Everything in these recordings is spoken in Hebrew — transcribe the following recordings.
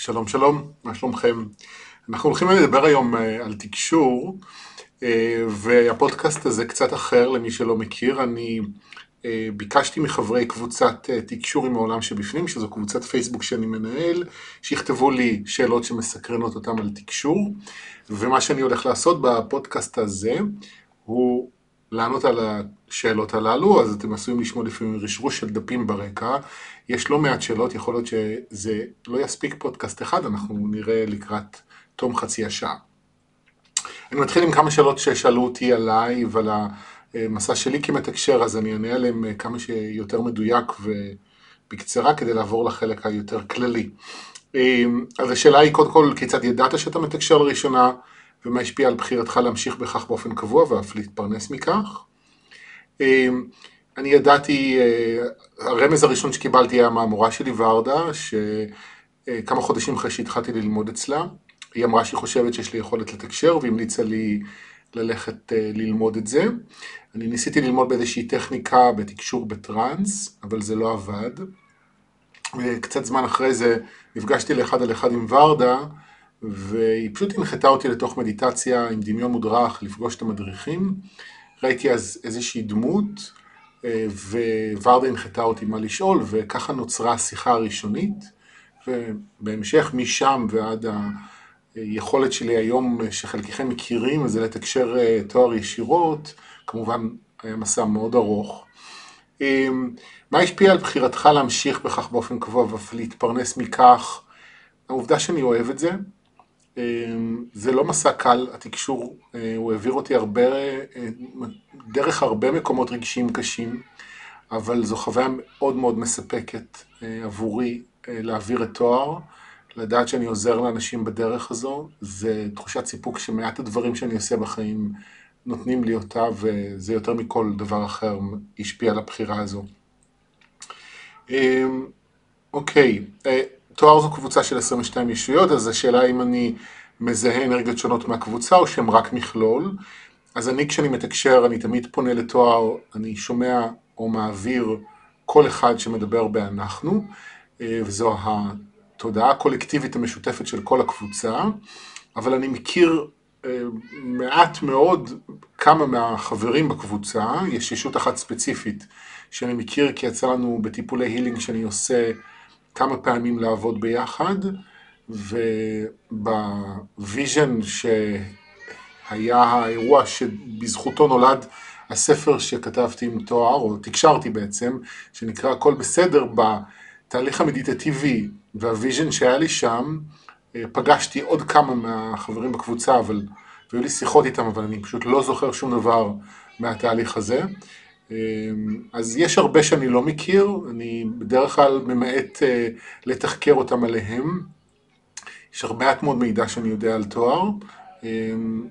שלום שלום, מה שלומכם? אנחנו הולכים לדבר היום אה, על תקשור, אה, והפודקאסט הזה קצת אחר למי שלא מכיר. אני אה, ביקשתי מחברי קבוצת תקשור עם העולם שבפנים, שזו קבוצת פייסבוק שאני מנהל, שיכתבו לי שאלות שמסקרנות אותם על תקשור, ומה שאני הולך לעשות בפודקאסט הזה הוא לענות על השאלות הללו, אז אתם עשויים לשמוע לפעמים רשרוש של דפים ברקע. יש לא מעט שאלות, יכול להיות שזה לא יספיק פודקאסט אחד, אנחנו נראה לקראת תום חצי השעה. אני מתחיל עם כמה שאלות ששאלו אותי עליי ועל המסע שלי כמתקשר, אז אני אענה עליהם כמה שיותר מדויק ובקצרה כדי לעבור לחלק היותר כללי. אז השאלה היא קודם כל, כיצד ידעת שאתה מתקשר לראשונה? ומה השפיע על בחירתך להמשיך בכך באופן קבוע ואף להתפרנס מכך. אמ, אני ידעתי, אה, הרמז הראשון שקיבלתי היה מהמורה שלי ורדה, שכמה חודשים אחרי שהתחלתי ללמוד אצלה, היא אמרה שהיא חושבת שיש לי יכולת לתקשר והמליצה לי ללכת אה, ללמוד את זה. אני ניסיתי ללמוד באיזושהי טכניקה בתקשור בטראנס, אבל זה לא עבד. וקצת זמן אחרי זה נפגשתי לאחד על אחד עם ורדה, והיא פשוט הנחתה אותי לתוך מדיטציה עם דמיון מודרך לפגוש את המדריכים. ראיתי אז איזושהי דמות, אה, וורדה הנחתה אותי מה לשאול, וככה נוצרה השיחה הראשונית, ובהמשך משם ועד היכולת שלי היום, שחלקכם מכירים, זה לתקשר אה, תואר ישירות, כמובן היה מסע מאוד ארוך. אה, מה השפיע על בחירתך להמשיך בכך באופן קבוע ואף להתפרנס מכך? העובדה שאני אוהב את זה, אמ, זה לא מסע קל, התקשור, אה, הוא העביר אותי הרבה, אה, דרך הרבה מקומות רגשיים קשים, אבל זו חוויה מאוד מאוד מספקת אה, עבורי להעביר את תואר, לדעת שאני עוזר לאנשים בדרך הזו, זה תחושת סיפוק שמעט הדברים שאני עושה בחיים נותנים לי אותה, וזה יותר מכל דבר אחר השפיע על הבחירה הזו. אמ, אוקיי, תואר זו קבוצה של 22 ישויות, אז השאלה אם אני מזהה אנרגיות שונות מהקבוצה או שהם רק מכלול. אז אני כשאני מתקשר, אני תמיד פונה לתואר, אני שומע או מעביר כל אחד שמדבר באנחנו, אה, וזו התודעה הקולקטיבית המשותפת של כל הקבוצה, אבל אני מכיר אה, מעט מאוד כמה מהחברים בקבוצה, יש ישות אחת ספציפית שאני מכיר כי יצא לנו בטיפולי הילינג שאני עושה כמה פעמים לעבוד ביחד, וב vision שהיה האירוע שבזכותו נולד הספר שכתבתי עם תיאור, או תקשרתי בעצם, שנקרא הכל בסדר, בתהליך המדיטטיבי וה vision שהיה לי שם, אה, פגשתי עוד כמה מהחברים בקבוצה, אבל, והיו לי שיחות איתם, אבל אני פשוט לא זוכר שום דבר מהתהליך הזה. אמ, אז יש הרבה שאני לא מכיר, אני בדרך כלל ממעט אה, לתחקר אותם עליהם. יש הרבה מעט מאוד מידע שאני יודע על תואר. אמ,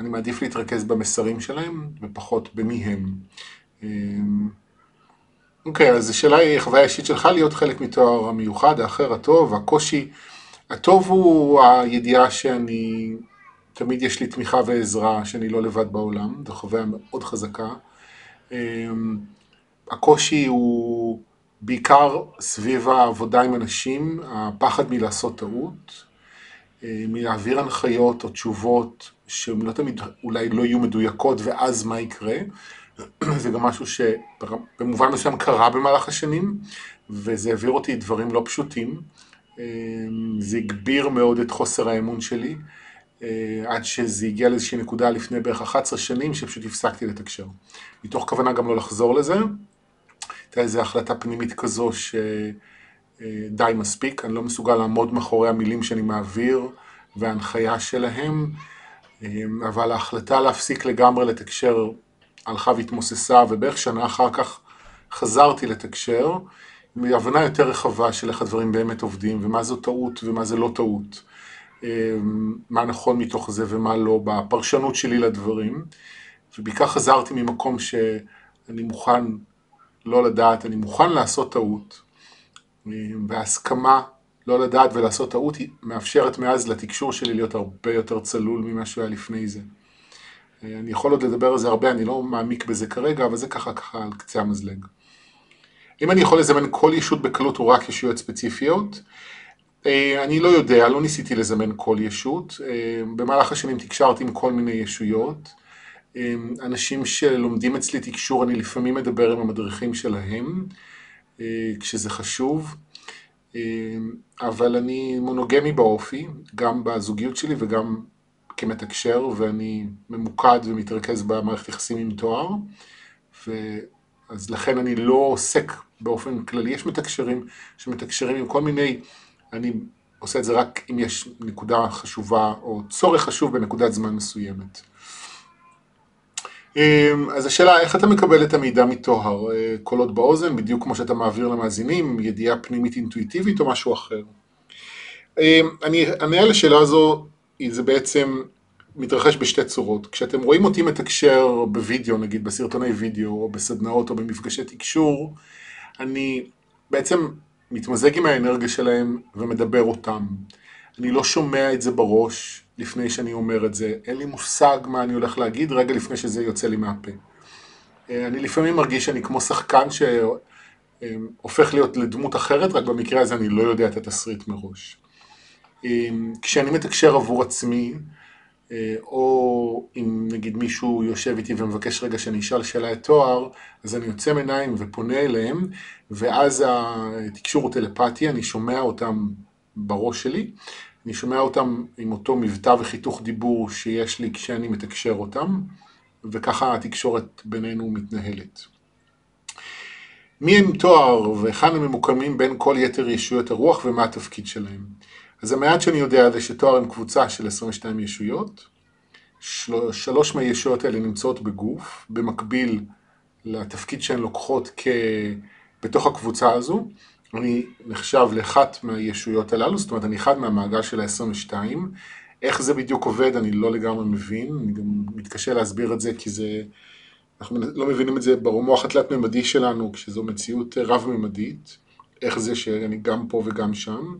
אני מעדיף להתרכז במסרים שלהם ופחות במי הם. אמ, אוקיי, אז השאלה היא, חוויה אישית שלך להיות חלק מתואר המיוחד, האחר, הטוב, הקושי. הטוב הוא הידיעה שאני, תמיד יש לי תמיכה ועזרה, שאני לא לבד בעולם, זו חוויה מאוד חזקה. אמ, הקושי הוא בעיקר סביב העבודה עם אנשים, הפחד מלעשות טעות, אה, מלהעביר הנחיות או תשובות שהן לא תמיד אולי לא יהיו מדויקות ואז מה יקרה. זה גם משהו שבמובן מסוים קרה במהלך השנים וזה העביר אותי דברים לא פשוטים. אמ, זה הגביר מאוד את חוסר האמון שלי. אה, עד שזה הגיע לאיזושהי נקודה לפני בערך 11 שנים שפשוט הפסקתי לתקשר. מתוך כוונה גם לא לחזור לזה. הייתה איזו החלטה פנימית כזו שדי אה, מספיק, אני לא מסוגל לעמוד מאחורי המילים שאני מעביר וההנחיה שלהם, אה, אבל ההחלטה להפסיק לגמרי לתקשר הלכה והתמוססה, ובערך שנה אחר כך חזרתי לתקשר, עם הבנה יותר רחבה של איך הדברים באמת עובדים, ומה זו טעות ומה זה לא טעות. אמ, מה נכון מתוך זה ומה לא בפרשנות שלי לדברים, ובעיקר חזרתי ממקום שאני מוכן לא לדעת, אני מוכן לעשות טעות, אמ, וההסכמה לא לדעת ולעשות טעות היא מאפשרת מאז לתקשור שלי להיות הרבה יותר צלול ממה שהוא היה לפני זה. אה, אני יכול עוד לדבר על זה הרבה, אני לא מעמיק בזה כרגע, אבל זה ככה ככה על קצה המזלג. אם אני יכול לזמן כל ישות בקלות או רק ישויות ספציפיות, אני לא יודע, לא ניסיתי לזמן כל ישות. אה, במהלך השנים תקשרתי עם כל מיני ישויות. אה, אנשים שלומדים אצלי תקשור, אני לפעמים מדבר עם המדריכים שלהם, כשזה חשוב. אבל אני מונוגמי באופי, גם בזוגיות שלי וגם כמתקשר, ואני ממוקד ומתרכז במערכת יחסים עם תואר. אז לכן אני לא עוסק באופן כללי. יש מתקשרים שמתקשרים עם כל מיני אני עושה את זה רק אם יש נקודה חשובה או צורך חשוב בנקודת זמן מסוימת. אמ, אז השאלה, איך אתה מקבל את המידע מטוהר? אה, קולות באוזן, בדיוק כמו שאתה מעביר למאזינים, ידיעה פנימית אינטואיטיבית או משהו אחר? אמ, אני אענה על השאלה הזו, זה בעצם מתרחש בשתי צורות. כשאתם רואים אותי מתקשר בווידאו, נגיד בסרטוני וידאו, או בסדנאות או במפגשי תקשור, אני בעצם מתמזג עם האנרגיה שלהם ומדבר אותם. אני לא שומע את זה בראש לפני שאני אומר את זה, אין לי מושג מה אני הולך להגיד רגע לפני שזה יוצא לי מהפה. אה, אני לפעמים מרגיש שאני כמו שחקן שהופך להיות לדמות אחרת, רק במקרה הזה אני לא יודע את התסריט מראש. אה, כשאני מתקשר עבור עצמי, אה, או אם נגיד מישהו יושב איתי ומבקש רגע שאני אשאל שאלה את תואר, אז אני יוצא מעיניים ופונה אליהם, ואז התקשור הוא טלפתי, אני שומע אותם בראש שלי, אני שומע אותם עם אותו מבטא וחיתוך דיבור שיש לי כשאני מתקשר אותם, וככה התקשורת בינינו מתנהלת. מי הם תואר והיכן הם ממוקמים בין כל יתר ישויות הרוח ומה התפקיד שלהם. אז המעט שאני יודע זה שתואר הם קבוצה של 22 ישויות, שלוש מהישויות האלה נמצאות בגוף, במקביל לתפקיד שהן לוקחות כ... בתוך הקבוצה הזו, אני נחשב לאחת מהישויות הללו, זאת אומרת אני אחד מהמעגל של ה-22, איך זה בדיוק עובד אני לא לגמרי מבין, אני גם מתקשה להסביר את זה כי זה, אנחנו לא מבינים את זה במוח התלת-ממדי שלנו, כשזו מציאות רב-ממדית, איך זה שאני גם פה וגם שם,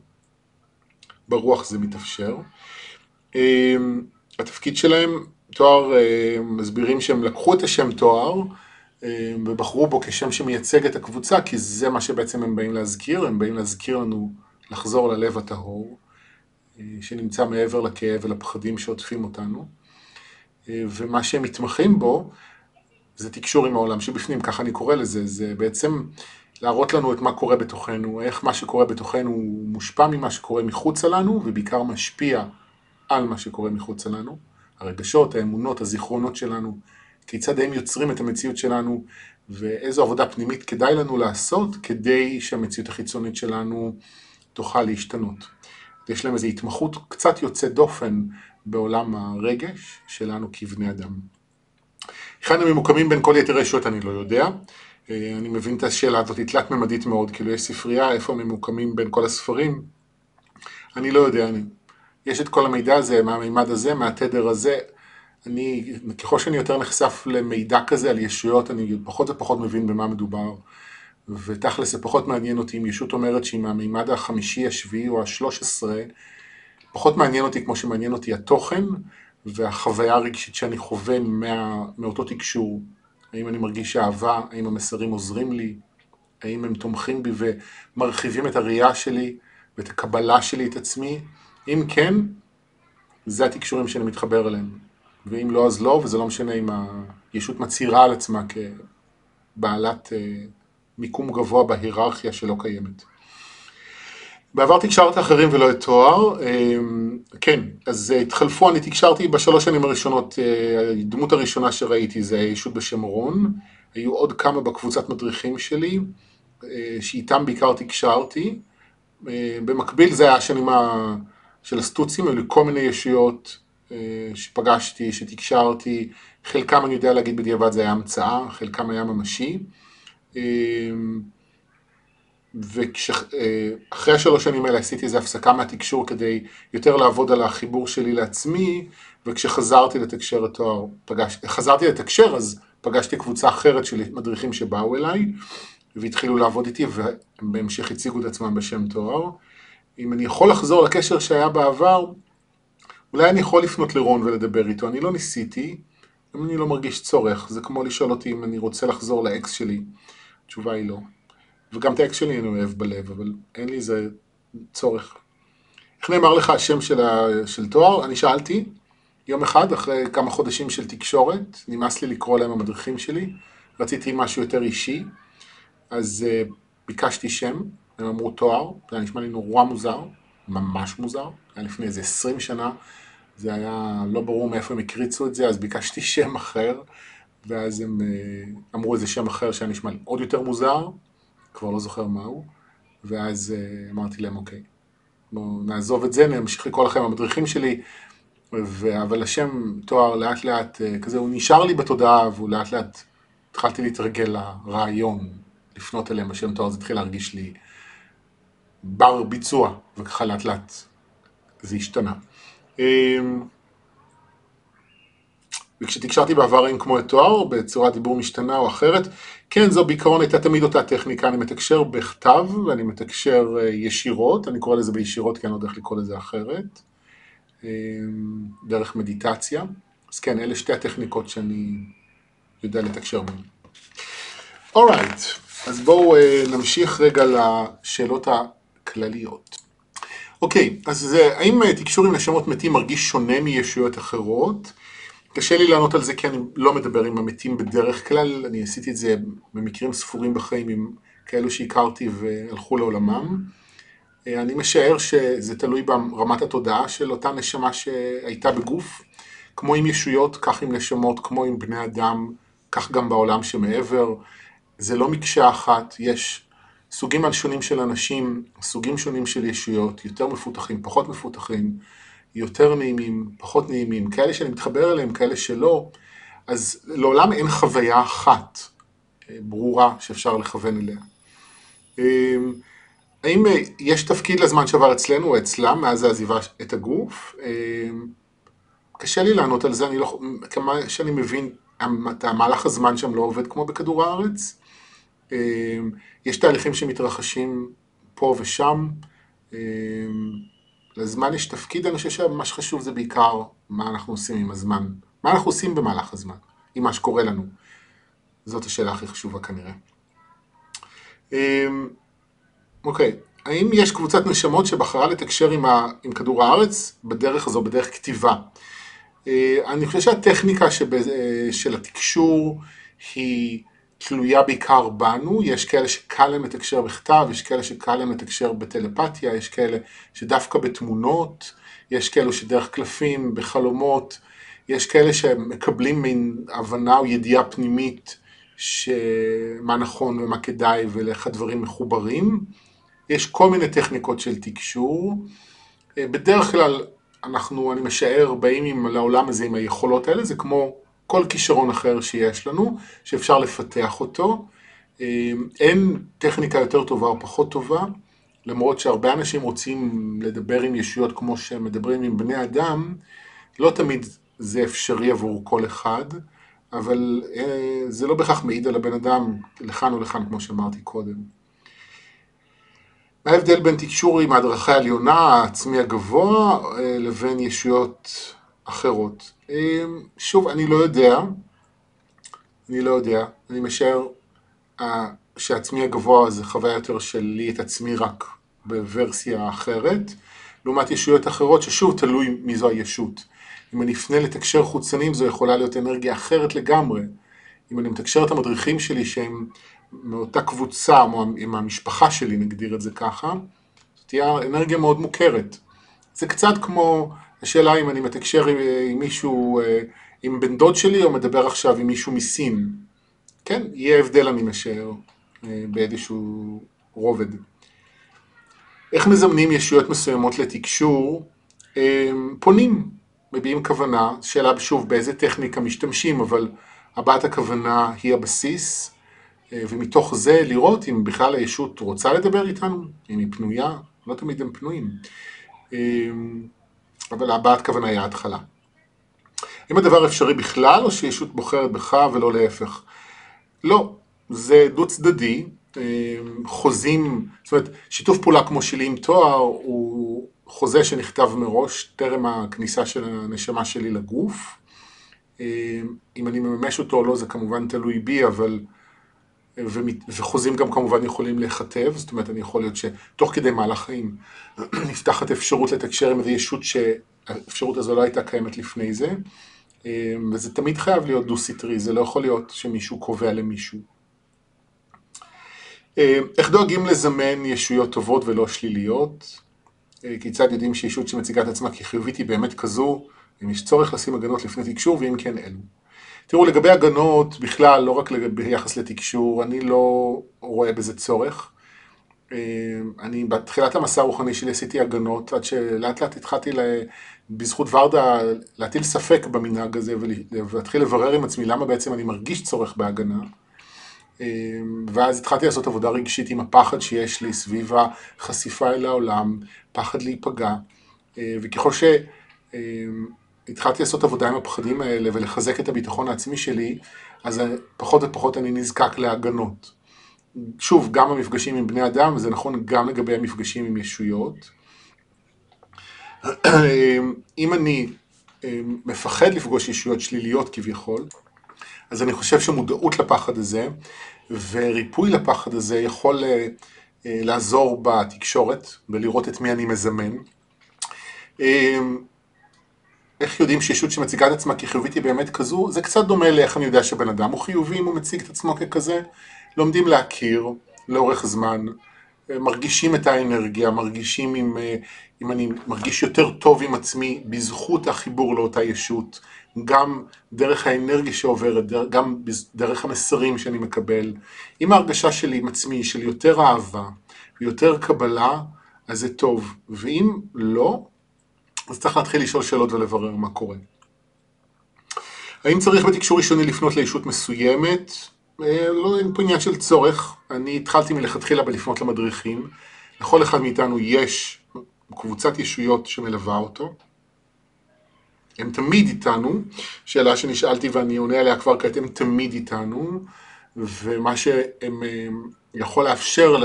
ברוח זה מתאפשר. אמ, התפקיד שלהם, תואר, אה, מסבירים שהם לקחו את השם תואר אה, ובחרו בו כשם שמייצג את הקבוצה, כי זה מה שבעצם הם באים להזכיר, הם באים להזכיר לנו לחזור ללב הטהור, אה, שנמצא מעבר לכאב ולפחדים שעוטפים אותנו, ומה שהם מתמחים בו זה תקשור עם העולם שבפנים, ככה אני קורא לזה, זה בעצם להראות לנו את מה קורה בתוכנו, איך מה שקורה בתוכנו מושפע ממה שקורה מחוצה לנו, ובעיקר משפיע על מה שקורה מחוצה לנו, הרגשות, האמונות, הזיכרונות שלנו, כיצד הם יוצרים את המציאות שלנו, ואיזו עבודה פנימית כדאי לנו לעשות כדי שהמציאות החיצונית שלנו תוכל להשתנות. יש להם איזו התמחות קצת יוצאת דופן בעולם הרגש שלנו כבני אדם. היכן הם ממוקמים בין כל יתר הישויות אני לא יודע. אה, אני מבין את השאלה הזאת, היא תלת-ממדית מאוד, כאילו יש ספרייה, איפה הם ממוקמים בין כל הספרים? אני לא יודע, אני... יש את כל המידע הזה, מהמימד הזה, מהתדר הזה. אני, ככל שאני יותר נחשף למידע כזה על ישויות, אני פחות ופחות מבין במה מדובר. ותכלס זה פחות מעניין אותי אם ישות אומרת שהיא מהמימד החמישי, השביעי או השלוש עשרה, פחות מעניין אותי כמו שמעניין אותי התוכן והחוויה הרגשית שאני חווה מה, מאותו תקשור. האם אני מרגיש אהבה, האם המסרים עוזרים לי, האם הם תומכים בי ומרחיבים את הראייה שלי ואת הקבלה שלי את עצמי. אם כן, זה התקשורים שאני מתחבר אליהם. ואם לא, אז לא, וזה לא משנה אם הישות מצהירה על עצמה כבעלת אה, מיקום גבוה בהיררכיה שלא קיימת. בעבר תקשרת אחרים ולא את תואר, אמ, כן, אז אה, התחלפו, אני תקשרתי בשלוש שנים הראשונות, אה, הדמות הראשונה שראיתי זה הישות בשם רון, היו עוד כמה בקבוצת מדריכים שלי, אה, שאיתם בעיקר תקשרתי, במקביל זה היה השנים של הסטוצים, היו לי כל מיני ישויות שפגשתי, שתקשרתי, חלקם אני יודע להגיד בדיעבד זה היה המצאה, חלקם היה ממשי. ואחרי השלוש שנים האלה עשיתי איזו הפסקה מהתקשור כדי יותר לעבוד על החיבור שלי לעצמי, וכשחזרתי לתקשר התואר, פגש, חזרתי לתקשר אז פגשתי קבוצה אחרת של מדריכים שבאו אליי, והתחילו לעבוד איתי, והם בהמשך הציגו את עצמם בשם תואר. אם אני יכול לחזור לקשר שהיה בעבר, אולי אני יכול לפנות לרון ולדבר איתו, אני לא ניסיתי, אם אני לא מרגיש צורך, זה כמו לשאול אותי אם אני רוצה לחזור לאקס שלי, התשובה היא לא. וגם את האקס שלי אני אוהב בלב, אבל אין לי איזה צורך. איך נאמר לך השם של, ה... של תואר? אני שאלתי יום אחד, אחרי כמה חודשים של תקשורת, נמאס לי לקרוא להם המדריכים שלי, רציתי משהו יותר אישי, אז uh, ביקשתי שם, הם אמרו תואר, זה היה נשמע לי נורא מוזר, ממש מוזר, היה לפני איזה 20 שנה, זה היה לא ברור מאיפה הם הקריצו את זה, אז ביקשתי שם אחר, ואז הם uh, אמרו איזה שם אחר שהיה נשמע לי עוד יותר מוזר, כבר לא זוכר מהו, ואז uh, אמרתי להם אוקיי, בואו נעזוב את זה, נמשיך לקרוא לכם המדריכים שלי, ו... אבל השם תואר לאט לאט uh, כזה, הוא נשאר לי בתודעה, והוא לאט לאט התחלתי להתרגל לרעיון לפנות אליהם בשם תואר, זה התחיל להרגיש לי בר ביצוע, וככה לאט לאט זה השתנה. וכשתקשרתי בעבר עם כמו את תואר, בצורת דיבור משתנה או אחרת, כן, זו בעיקרון הייתה תמיד אותה טכניקה, אני מתקשר בכתב ואני מתקשר אה, ישירות, אני קורא לזה בישירות כי אני לא יודע איך לקרוא לזה אחרת, אמ, דרך מדיטציה. אז כן, אלה שתי הטכניקות שאני יודע לתקשר מהן. אורייט, right, אז בואו אה, נמשיך רגע לשאלות הכלליות. אוקיי, אז זה, האם אה, תקשור עם נשמות מתים מרגיש שונה מישויות אחרות? קשה לי לענות על זה כי אני לא מדבר עם המתים בדרך כלל, אני עשיתי את זה במקרים ספורים בחיים עם כאלו שהכרתי והלכו לעולמם. אה, אני משער שזה תלוי ברמת התודעה של אותה נשמה שהייתה בגוף, כמו עם ישויות, כך עם נשמות, כמו עם בני אדם, כך גם בעולם שמעבר. זה לא מקשה אחת, יש סוגים שונים של אנשים, סוגים שונים של ישויות, יותר מפותחים, פחות מפותחים, יותר נעימים, פחות נעימים, כאלה שאני מתחבר אליהם, כאלה שלא, אז לעולם אין חוויה אחת אה, ברורה שאפשר לכוון אליה. אמ, האם אה, יש תפקיד לזמן שעבר אצלנו או אצלם מאז העזיבה את הגוף? אמ, קשה לי לענות על זה, אני לא, כמה שאני מבין, המהלך הזמן שם לא עובד כמו בכדור הארץ. אמ, יש תהליכים שמתרחשים פה ושם. לזמן יש תפקיד, אני חושב שמה שחשוב זה בעיקר מה אנחנו עושים עם הזמן. מה אנחנו עושים במהלך הזמן, עם מה שקורה לנו. זאת השאלה הכי חשובה כנראה. אמ, אוקיי, האם יש קבוצת נשמות שבחרה לתקשר עם, ה, עם כדור הארץ בדרך הזו, בדרך כתיבה? אה, אני חושב שהטכניקה שב, אה, של התקשור היא תלויה בעיקר בנו, יש כאלה שקל להם לתקשר בכתב, יש כאלה שקל להם לתקשר בטלפתיה, יש כאלה שדווקא בתמונות, יש כאלו שדרך קלפים, בחלומות, יש כאלה שמקבלים מין הבנה או ידיעה פנימית שמה נכון ומה כדאי ולאיך הדברים מחוברים. יש כל מיני טכניקות של תקשור. בדרך כלל אנחנו, אני משער, באים עם, לעולם הזה עם היכולות האלה, זה כמו כל כישרון אחר שיש לנו, שאפשר לפתח אותו. אמ, אין טכניקה יותר טובה או פחות טובה, למרות שהרבה אנשים רוצים לדבר עם ישויות כמו שהם מדברים עם בני אדם, לא תמיד זה אפשרי עבור כל אחד, אבל אה, זה לא בהכרח מעיד על הבן אדם לכאן או לכאן, כמו שאמרתי קודם. מה ההבדל בין תקשור עם ההדרכה העליונה, העצמי הגבוה, אה, לבין ישויות אחרות? אמ, שוב, אני לא יודע, אני לא יודע, אני משער אה, שעצמי הגבוה זה חוויה יותר שלי את עצמי רק בוורסיה אחרת, לעומת ישויות אחרות ששוב תלוי מי זו הישות. אם אני אפנה לתקשר חוצנים זו יכולה להיות אנרגיה אחרת לגמרי. אם אני מתקשר את המדריכים שלי שהם מאותה קבוצה, או עם המשפחה שלי נגדיר את זה ככה, זאת תהיה אנרגיה מאוד מוכרת. זה קצת כמו השאלה אם אני מתקשר עם, עם מישהו, אה, עם בן דוד שלי, או מדבר עכשיו עם מישהו מסין. כן, יהיה הבדל אני משער, אה, באיזשהו רובד. איך מזמנים ישויות מסוימות לתקשור? אה, פונים, מביעים כוונה, שאלה שוב באיזה טכניקה משתמשים, אבל הבעת הכוונה היא הבסיס, ומתוך זה לראות אם בכלל הישות רוצה לדבר איתנו, אם היא פנויה, לא תמיד הם פנויים. אבל הבעת כוונה היא ההתחלה. אם הדבר אפשרי בכלל, או שישות בוחרת בך ולא להפך? לא, זה דו צדדי, אה, חוזים, זאת אומרת, שיתוף פעולה כמו שלי עם תואר הוא חוזה שנכתב מראש טרם הכניסה של הנשמה שלי לגוף. אה, אם אני מממש אותו או לא זה כמובן תלוי בי, אבל וחוזים גם כמובן יכולים להיכתב, זאת אומרת, אני יכול להיות שתוך כדי מהלך חיים נפתחת אפשרות לתקשר עם איזו ישות שהאפשרות הזו לא הייתה קיימת לפני זה, וזה תמיד חייב להיות דו-סטרי, זה לא יכול להיות שמישהו קובע למישהו. איך דואגים לזמן ישויות טובות ולא שליליות? כיצד יודעים שישות שמציגה את עצמה כחיובית היא באמת כזו, אם יש צורך לשים הגנות לפני תקשור, ואם כן, אילו. תראו, לגבי הגנות, בכלל, לא רק ביחס לתקשור, אני לא רואה בזה צורך. אה, אני בתחילת המסע הרוחני שלי עשיתי הגנות, עד שלאט לאט התחלתי לה, בזכות ורדה להטיל ספק במנהג הזה ולהתחיל לברר עם עצמי למה בעצם אני מרגיש צורך בהגנה. אה, ואז התחלתי לעשות עבודה רגשית עם הפחד שיש לי סביב החשיפה אל העולם, פחד להיפגע, אה, וככל ש... התחלתי לעשות עבודה עם הפחדים האלה ולחזק את הביטחון העצמי שלי, אז פחות ופחות אני נזקק להגנות. שוב, גם המפגשים עם בני אדם, וזה נכון גם לגבי המפגשים עם ישויות. אם אני אה, מפחד לפגוש ישויות שליליות כביכול, אז אני חושב שמודעות לפחד הזה וריפוי לפחד הזה יכול אה, אה, לעזור בתקשורת ולראות את מי אני מזמן. איך יודעים שישות שמציגה את עצמה כחיובית היא באמת כזו? זה קצת דומה לאיך אני יודע שבן אדם הוא חיובי אם הוא מציג את עצמו ככזה. לומדים להכיר לאורך זמן, מרגישים את האנרגיה, מרגישים אם, אם אני מרגיש יותר טוב עם עצמי בזכות החיבור לאותה ישות, גם דרך האנרגיה שעוברת, גם דרך המסרים שאני מקבל. אם ההרגשה שלי עם עצמי של יותר אהבה ויותר קבלה, אז זה טוב, ואם לא, אז צריך להתחיל לשאול שאלות ולברר מה קורה. האם צריך בתקשור ראשוני לפנות לישות מסוימת? אה, לא, אין פה עניין של צורך. אני התחלתי מלכתחילה בלפנות למדריכים. לכל אחד מאיתנו יש קבוצת ישויות שמלווה אותו. הם תמיד איתנו, שאלה שנשאלתי ואני עונה עליה כבר כעת, הם תמיד איתנו, ומה שהם אה, יכול לאפשר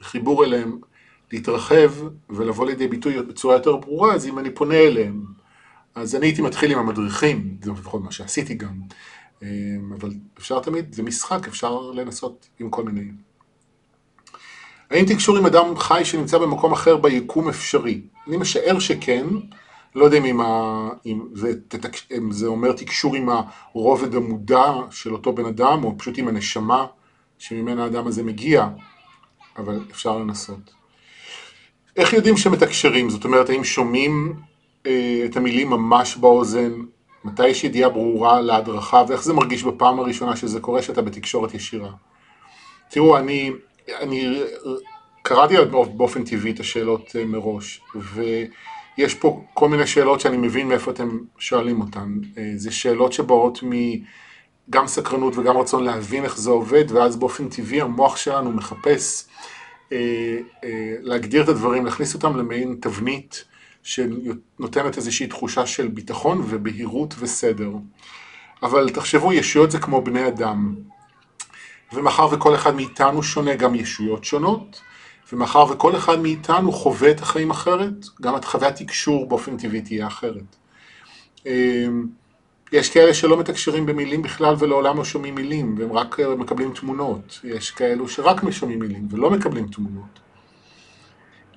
לחיבור אליהם להתרחב ולבוא לידי ביטוי בצורה יותר ברורה, אז אם אני פונה אליהם, אז אני הייתי מתחיל עם המדריכים, זה לפחות מה שעשיתי גם, אמ, אבל אפשר תמיד, זה משחק, אפשר לנסות עם כל מיני. האם תקשור עם אדם חי שנמצא במקום אחר ביקום אפשרי? אני משער שכן, לא יודע אם, ה... אם, זה, אם זה אומר תקשור עם הרובד המודע של אותו בן אדם, או פשוט עם הנשמה שממנה האדם הזה מגיע, אבל אפשר לנסות. איך יודעים שמתקשרים? זאת אומרת, האם שומעים אה, את המילים ממש באוזן? מתי יש ידיעה ברורה להדרכה? ואיך זה מרגיש בפעם הראשונה שזה קורה, שאתה בתקשורת ישירה? תראו, אני, אני קראתי באופן טבעי את השאלות אה, מראש, ויש פה כל מיני שאלות שאני מבין מאיפה אתם שואלים אותן. אה, זה שאלות שבאות מ... גם סקרנות וגם רצון להבין איך זה עובד, ואז באופן טבעי המוח שלנו מחפש להגדיר את הדברים, להכניס אותם למעין תבנית שנותנת איזושהי תחושה של ביטחון ובהירות וסדר. אבל תחשבו, ישויות זה כמו בני אדם. ומאחר וכל אחד מאיתנו שונה, גם ישויות שונות, ומאחר וכל אחד מאיתנו חווה את החיים אחרת, גם את חוויית תקשור באופן טבעי תהיה אחרת. יש כאלה שלא מתקשרים במילים בכלל ולעולם לא שומעים מילים, והם רק אה, מקבלים תמונות. יש כאלו שרק משומעים מילים ולא מקבלים תמונות.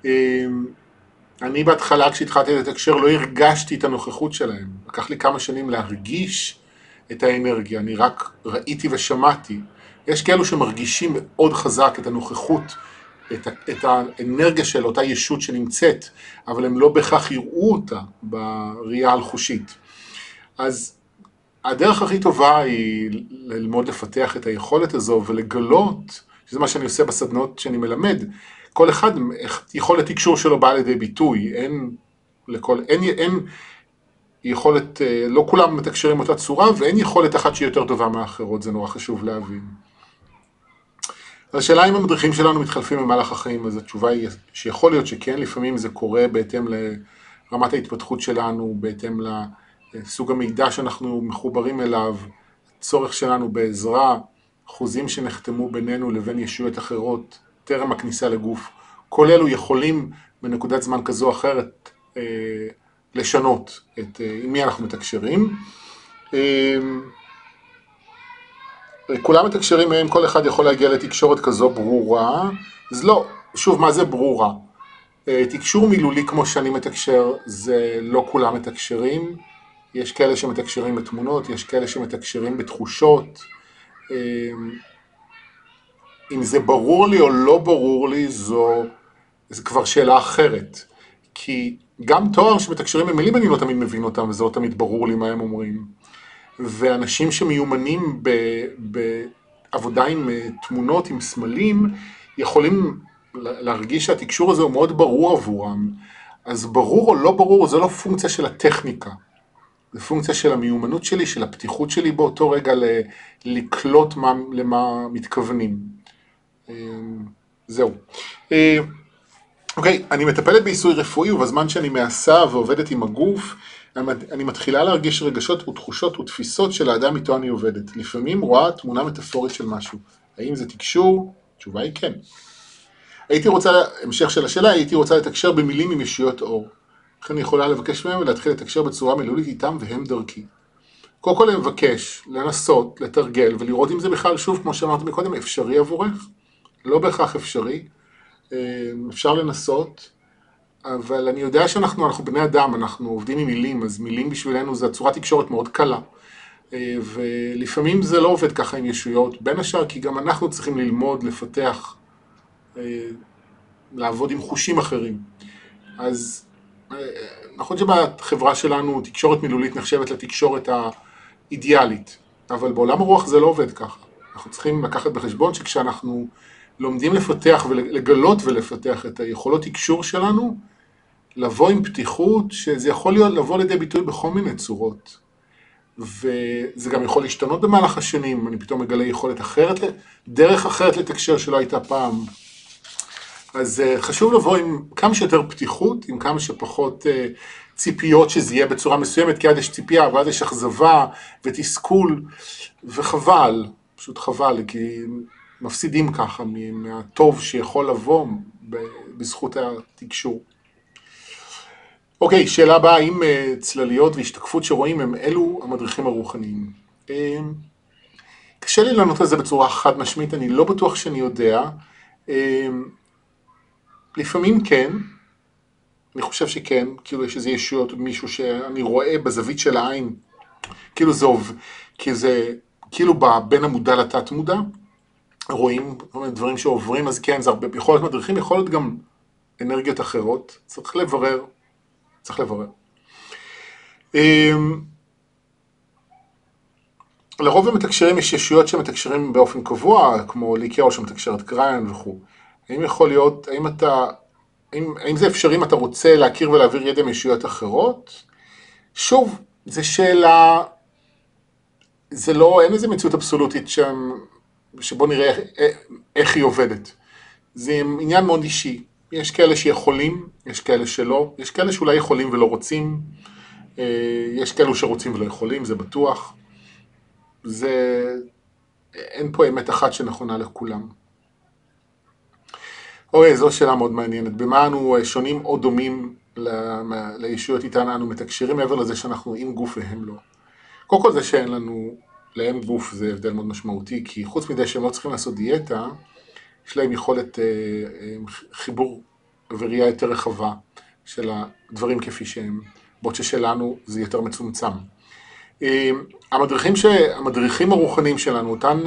אמ, אני בהתחלה כשהתחלתי לתקשר לא הרגשתי את הנוכחות שלהם. לקח לי כמה שנים להרגיש את האנרגיה, אני רק ראיתי ושמעתי. יש כאלו שמרגישים מאוד חזק את הנוכחות, את, את האנרגיה של אותה ישות שנמצאת, אבל הם לא בהכרח יראו אותה בראייה הלחושית. אז הדרך הכי טובה היא ללמוד לפתח את היכולת הזו ולגלות, שזה מה שאני עושה בסדנות שאני מלמד, כל אחד, יכולת תקשור שלו באה לידי ביטוי, אין לכל, אין, אין יכולת, אה, לא כולם מתקשרים אותה צורה ואין יכולת אחת שהיא יותר טובה מהאחרות, זה נורא חשוב להבין. השאלה אם המדריכים שלנו מתחלפים במהלך החיים, אז התשובה היא שיכול להיות שכן, לפעמים זה קורה בהתאם לרמת ההתפתחות שלנו, בהתאם ל... סוג המידע שאנחנו מחוברים אליו, צורך שלנו בעזרה, חוזים שנחתמו בינינו לבין ישויות אחרות טרם הכניסה לגוף, כל אלו יכולים בנקודת זמן כזו או אחרת אה, לשנות את אה, עם מי אנחנו מתקשרים. אה, כולם מתקשרים מהם, כל אחד יכול להגיע לתקשורת כזו ברורה, אז לא, שוב, מה זה ברורה? תקשור מילולי כמו שאני מתקשר, זה לא כולם מתקשרים, יש כאלה שמתקשרים בתמונות, יש כאלה שמתקשרים בתחושות. אה, אם זה ברור לי או לא ברור לי, זו, זו כבר שאלה אחרת. כי גם תואר שמתקשרים במילים אני לא תמיד מבין אותם, וזה לא תמיד ברור לי מה הם אומרים. ואנשים שמיומנים בעבודה עם אה, תמונות, עם סמלים, יכולים להרגיש שהתקשור הזה הוא מאוד ברור עבורם. אז ברור או לא ברור זה לא פונקציה של הטכניקה. זה פונקציה של המיומנות שלי, של הפתיחות שלי באותו רגע ל- לקלוט מה, למה מתכוונים. אה, זהו. אה, אוקיי, אני מטפלת בעיסוי רפואי ובזמן שאני מעשה ועובדת עם הגוף, אני מתחילה להרגיש רגשות ותחושות ותפיסות של האדם איתו אני עובדת. לפעמים רואה תמונה מטאפורית של משהו. האם זה תקשור? התשובה היא כן. הייתי רוצה, המשך של השאלה, הייתי רוצה לתקשר במילים עם ישויות אור. לכן יכולה לבקש מהם ולהתחיל לתקשר בצורה מילולית איתם והם דרכי. קודם כל אני מבקש לנסות, לתרגל ולראות אם זה בכלל, שוב, כמו שאמרתי מקודם, אפשרי עבורך. לא בהכרח אפשרי. אה, אפשר לנסות, אבל אני יודע שאנחנו אנחנו בני אדם, אנחנו עובדים עם מילים, אז מילים בשבילנו זה צורת תקשורת מאוד קלה. אה, ולפעמים זה לא עובד ככה עם ישויות, בין השאר כי גם אנחנו צריכים ללמוד, לפתח, אה, לעבוד עם חושים אחרים. אז נכון שבחברה שלנו תקשורת מילולית נחשבת לתקשורת האידיאלית, אבל בעולם הרוח זה לא עובד ככה. אנחנו צריכים לקחת בחשבון שכשאנחנו לומדים לפתח ולגלות ולפתח את היכולות תקשור שלנו, לבוא עם פתיחות, שזה יכול להיות, לבוא לידי ביטוי בכל מיני צורות. וזה גם יכול להשתנות במהלך השנים, אני פתאום מגלה יכולת אחרת, דרך אחרת לתקשר שלא הייתה פעם. אז uh, חשוב לבוא עם כמה שיותר פתיחות, עם כמה שפחות uh, ציפיות שזה יהיה בצורה מסוימת, כי עד יש ציפייה ואז יש אכזבה ותסכול, וחבל, פשוט חבל, כי מפסידים ככה מהטוב שיכול לבוא בזכות התקשור. אוקיי, שאלה הבאה, האם אה, צלליות והשתקפות שרואים הם אלו המדריכים הרוחניים? אה, קשה לי לענות על זה בצורה חד משמעית, אני לא בטוח שאני יודע. לפעמים כן, אני חושב שכן, כאילו יש איזה ישויות, מישהו שאני רואה בזווית של העין, כאילו זה עובד, כי זה כאילו בין המודע לתת מודע, רואים דברים שעוברים, אז כן, זה הרבה, יכול להיות מדריכים, יכול להיות גם אנרגיות אחרות, צריך לברר. צריך לברר. אמ, לרוב המתקשרים יש ישויות שמתקשרים באופן קבוע, כמו ליקיה או שמתקשרת קריין וכו'. האם יכול להיות, האם אתה, האם, האם זה אפשרי אם אתה רוצה להכיר ולהעביר ידע מישויות אחרות? שוב, זו שאלה, זה לא, אין איזה מציאות אבסולוטית שם, שבוא נראה איך היא עובדת. זה עניין מאוד אישי. יש כאלה שיכולים, יש כאלה שלא, יש כאלה שאולי יכולים ולא רוצים, אה, יש כאלו שרוצים ולא יכולים, זה בטוח. זה... אין פה אמת אחת שנכונה לכולם. אוקיי, זו שאלה מאוד מעניינת. במה אנו שונים או דומים לישויות איתן אנו מתקשרים, מעבר לזה שאנחנו עם גוף והם לא? קודם כל זה שאין לנו, להם גוף זה הבדל מאוד משמעותי, כי חוץ מזה שהם לא צריכים לעשות דיאטה, יש להם יכולת אה, אה, חיבור וראייה יותר רחבה של הדברים כפי שהם, בעוד ששלנו זה יותר מצומצם. אה, המדריכים, ש... המדריכים הרוחניים שלנו, אותן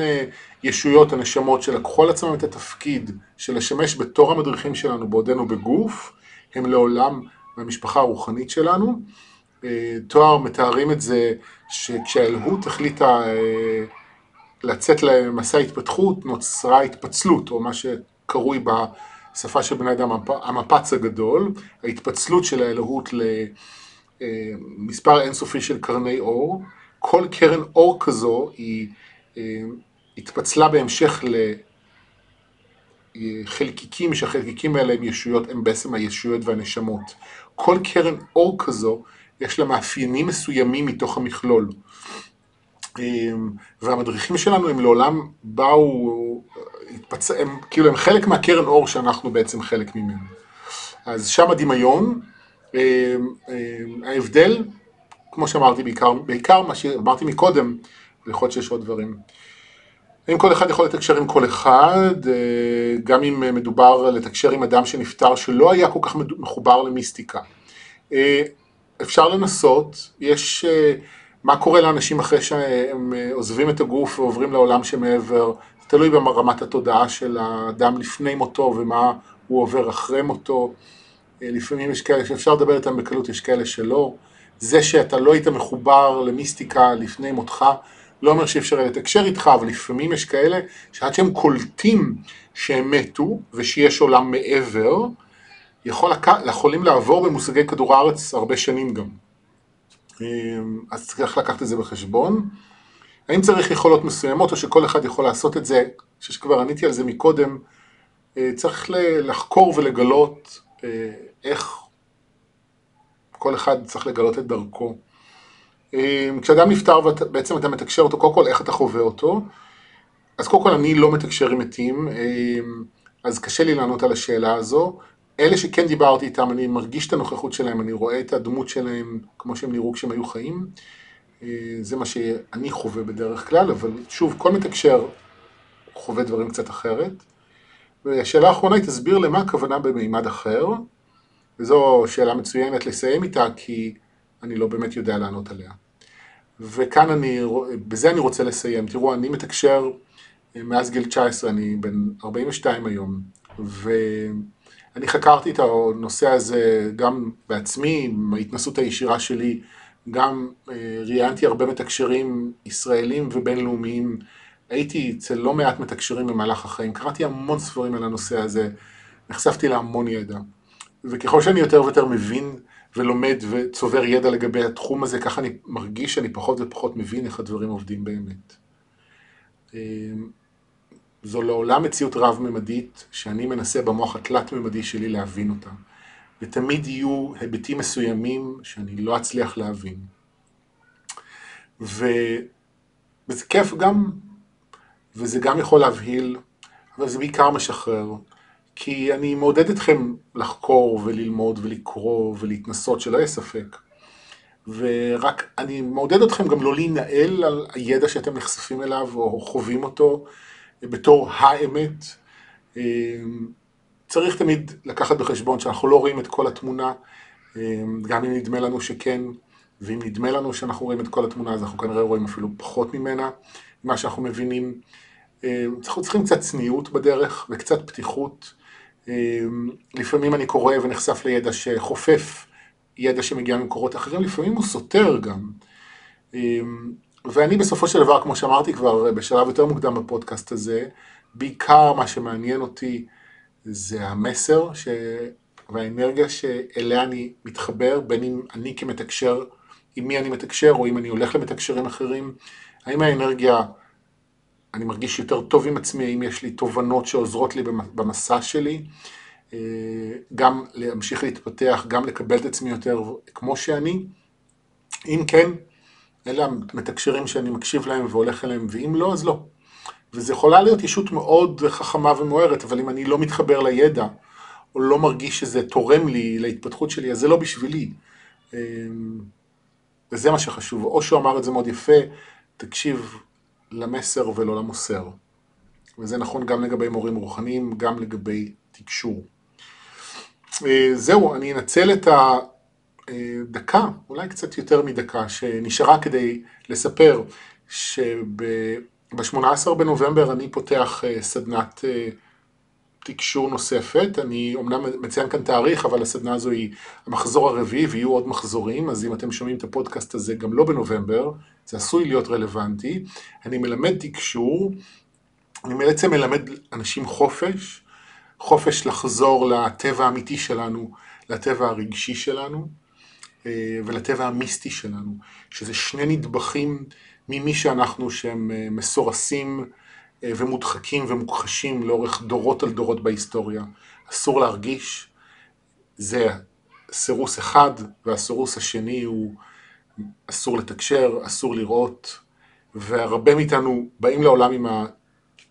ישויות, הנשמות שלקחו על עצמם את התפקיד של לשמש בתור המדריכים שלנו בעודנו בגוף, הם לעולם מהמשפחה הרוחנית שלנו. תואר מתארים את זה שכשהאלהות החליטה לצאת למסע התפתחות נוצרה התפצלות, או מה שקרוי בשפה של בני אדם המפץ הגדול, ההתפצלות של האלוהות למספר אינסופי של קרני אור. כל קרן אור כזו היא אה, התפצלה בהמשך לחלקיקים, שהחלקיקים האלה הם ישויות, הם בעצם הישויות והנשמות. כל קרן אור כזו יש לה מאפיינים מסוימים מתוך המכלול. אמ, והמדריכים שלנו הם לעולם באו, התפצ... הם, כאילו הם חלק מהקרן אור שאנחנו בעצם חלק ממנו. אז שם הדמיון, ההבדל, כמו שאמרתי בעיקר, בעיקר מה שאמרתי מקודם, ויכול להיות שיש עוד דברים. האם כל אחד יכול לתקשר עם כל אחד, אה, גם אם מדובר לתקשר עם אדם שנפטר שלא היה כל כך מחובר למיסטיקה. אה, אפשר לנסות, יש מה קורה לאנשים אחרי שהם עוזבים את הגוף ועוברים לעולם שמעבר, זה תלוי ברמת התודעה של האדם לפני מותו ומה הוא עובר אחרי מותו. לפעמים יש כאלה שאפשר לדבר איתם בקלות, יש כאלה שלא. זה שאתה לא היית מחובר למיסטיקה לפני מותך, לא אומר שאי אפשר לתקשר איתך, אבל לפעמים יש כאלה שעד שהם קולטים שהם מתו ושיש עולם מעבר, יכול לק... יכולים לעבור במושגי כדור הארץ הרבה שנים גם. אמ, אז צריך לקחת את זה בחשבון. האם צריך יכולות מסוימות או שכל אחד יכול לעשות את זה, אני חושב שכבר עניתי על זה מקודם, אה, צריך לחקור ולגלות איך כל אחד צריך לגלות את דרכו. אמ, כשאדם נפטר ובעצם אתה מתקשר אותו, קודם כל איך אתה חווה אותו. אז קודם כל אני לא מתקשר עם מתים, אמ, אז קשה לי לענות על השאלה הזו. אלה שכן דיברתי איתם, אני מרגיש את הנוכחות שלהם, אני רואה את הדמות שלהם כמו שהם נראו כשהם היו חיים. אה, זה מה שאני חווה בדרך כלל, אבל שוב, כל מתקשר חווה דברים קצת אחרת. והשאלה האחרונה היא, תסביר למה הכוונה במימד אחר. וזו שאלה מצוינת לסיים איתה, כי אני לא באמת יודע לענות עליה. וכאן אני, בזה אני רוצה לסיים. תראו, אני מתקשר אה, מאז גיל 19, אני בן 42 היום, ואני חקרתי את הנושא הזה גם בעצמי, עם ההתנסות הישירה שלי, גם אה, ראיינתי הרבה מתקשרים ישראלים ובינלאומיים, הייתי אצל לא מעט מתקשרים במהלך החיים, קראתי המון ספרים על הנושא הזה, נחשפתי להמון ידע. וככל שאני יותר ויותר מבין ולומד וצובר ידע לגבי התחום הזה, ככה אני מרגיש שאני פחות ופחות מבין איך הדברים עובדים באמת. אמ, זו לעולם מציאות רב-ממדית שאני מנסה במוח התלת-ממדי שלי להבין אותה. ותמיד יהיו היבטים מסוימים שאני לא אצליח להבין. ו... וזה כיף גם, וזה גם יכול להבהיל, אבל זה בעיקר משחרר. כי אני מעודד אתכם לחקור וללמוד ולקרוא ולהתנסות, שלא יהיה ספק. ורק אני מעודד אתכם גם לא להינעל על הידע שאתם נחשפים אליו או חווים אותו בתור האמת. צריך תמיד לקחת בחשבון שאנחנו לא רואים את כל התמונה, גם אם נדמה לנו שכן, ואם נדמה לנו שאנחנו רואים את כל התמונה, אז אנחנו כנראה רואים אפילו פחות ממנה, ממה שאנחנו מבינים. אנחנו צריכים קצת צניעות בדרך וקצת פתיחות. אמ, לפעמים אני קורא ונחשף לידע שחופף ידע שמגיע ממקורות אחרים, לפעמים הוא סותר גם. אמ, ואני בסופו של דבר, כמו שאמרתי כבר בשלב יותר מוקדם בפודקאסט הזה, בעיקר מה שמעניין אותי זה המסר ש... והאנרגיה שאליה אני מתחבר, בין אם אני כמתקשר, עם מי אני מתקשר, או אם אני הולך למתקשרים אחרים, האם האנרגיה אני מרגיש יותר טוב עם עצמי, אם יש לי תובנות שעוזרות לי במסע שלי, אה, גם להמשיך להתפתח, גם לקבל את עצמי יותר כמו שאני. אם כן, אלה המתקשרים שאני מקשיב להם והולך אליהם, ואם לא, אז לא. וזה יכולה להיות ישות מאוד חכמה ומוארת, אבל אם אני לא מתחבר לידע, או לא מרגיש שזה תורם לי להתפתחות שלי, אז זה לא בשבילי. אה, וזה מה שחשוב. או שהוא אמר את זה מאוד יפה, תקשיב, למסר ולא למוסר. וזה נכון גם לגבי מורים רוחניים, גם לגבי תקשור. אה, זהו, אני אנצל את הדקה, אולי קצת יותר מדקה, שנשארה כדי לספר שב-18 בנובמבר אני פותח אה, סדנת אה, תקשור נוספת, אני אומנם מציין כאן תאריך, אבל הסדנה הזו היא המחזור הרביעי ויהיו עוד מחזורים, אז אם אתם שומעים את הפודקאסט הזה גם לא בנובמבר, זה עשוי להיות רלוונטי. אני מלמד תקשור, אני בעצם מלמד אנשים חופש, חופש לחזור לטבע האמיתי שלנו, לטבע הרגשי שלנו אה, ולטבע המיסטי שלנו, שזה שני נדבכים ממי שאנחנו שהם אה, מסורסים אה, ומודחקים ומוכחשים לאורך דורות על דורות בהיסטוריה. אסור להרגיש, זה סירוס אחד, והסירוס השני הוא אסור לתקשר, אסור לראות, והרבה מאיתנו באים לעולם עם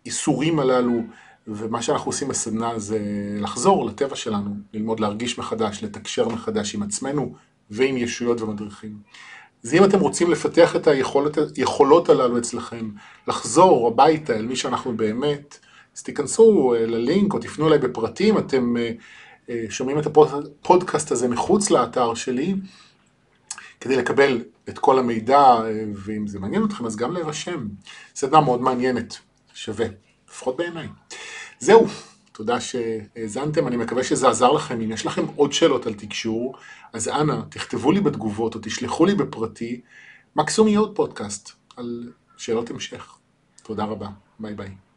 האיסורים הללו, ומה שאנחנו עושים בסדנה זה לחזור לטבע שלנו, ללמוד להרגיש מחדש, לתקשר מחדש עם עצמנו ועם ישויות ומדריכים. אז אם אתם רוצים לפתח את היכולות הללו אצלכם, לחזור הביתה אל מי שאנחנו באמת, אז תיכנסו אה, ללינק או תפנו אליי בפרטים, אתם אה, אה, שומעים את הפודקאסט הזה מחוץ לאתר שלי, כדי לקבל את כל המידע, ואם זה מעניין אתכם אז גם להירשם. סדנה מאוד מעניינת, שווה, לפחות בעיניי. זהו, תודה שהאזנתם, אני מקווה שזה עזר לכם. אם יש לכם עוד שאלות על תקשור, אז אנא, תכתבו לי בתגובות או תשלחו לי בפרטי, מקסימום יהיה עוד פודקאסט על שאלות המשך. תודה רבה, ביי ביי.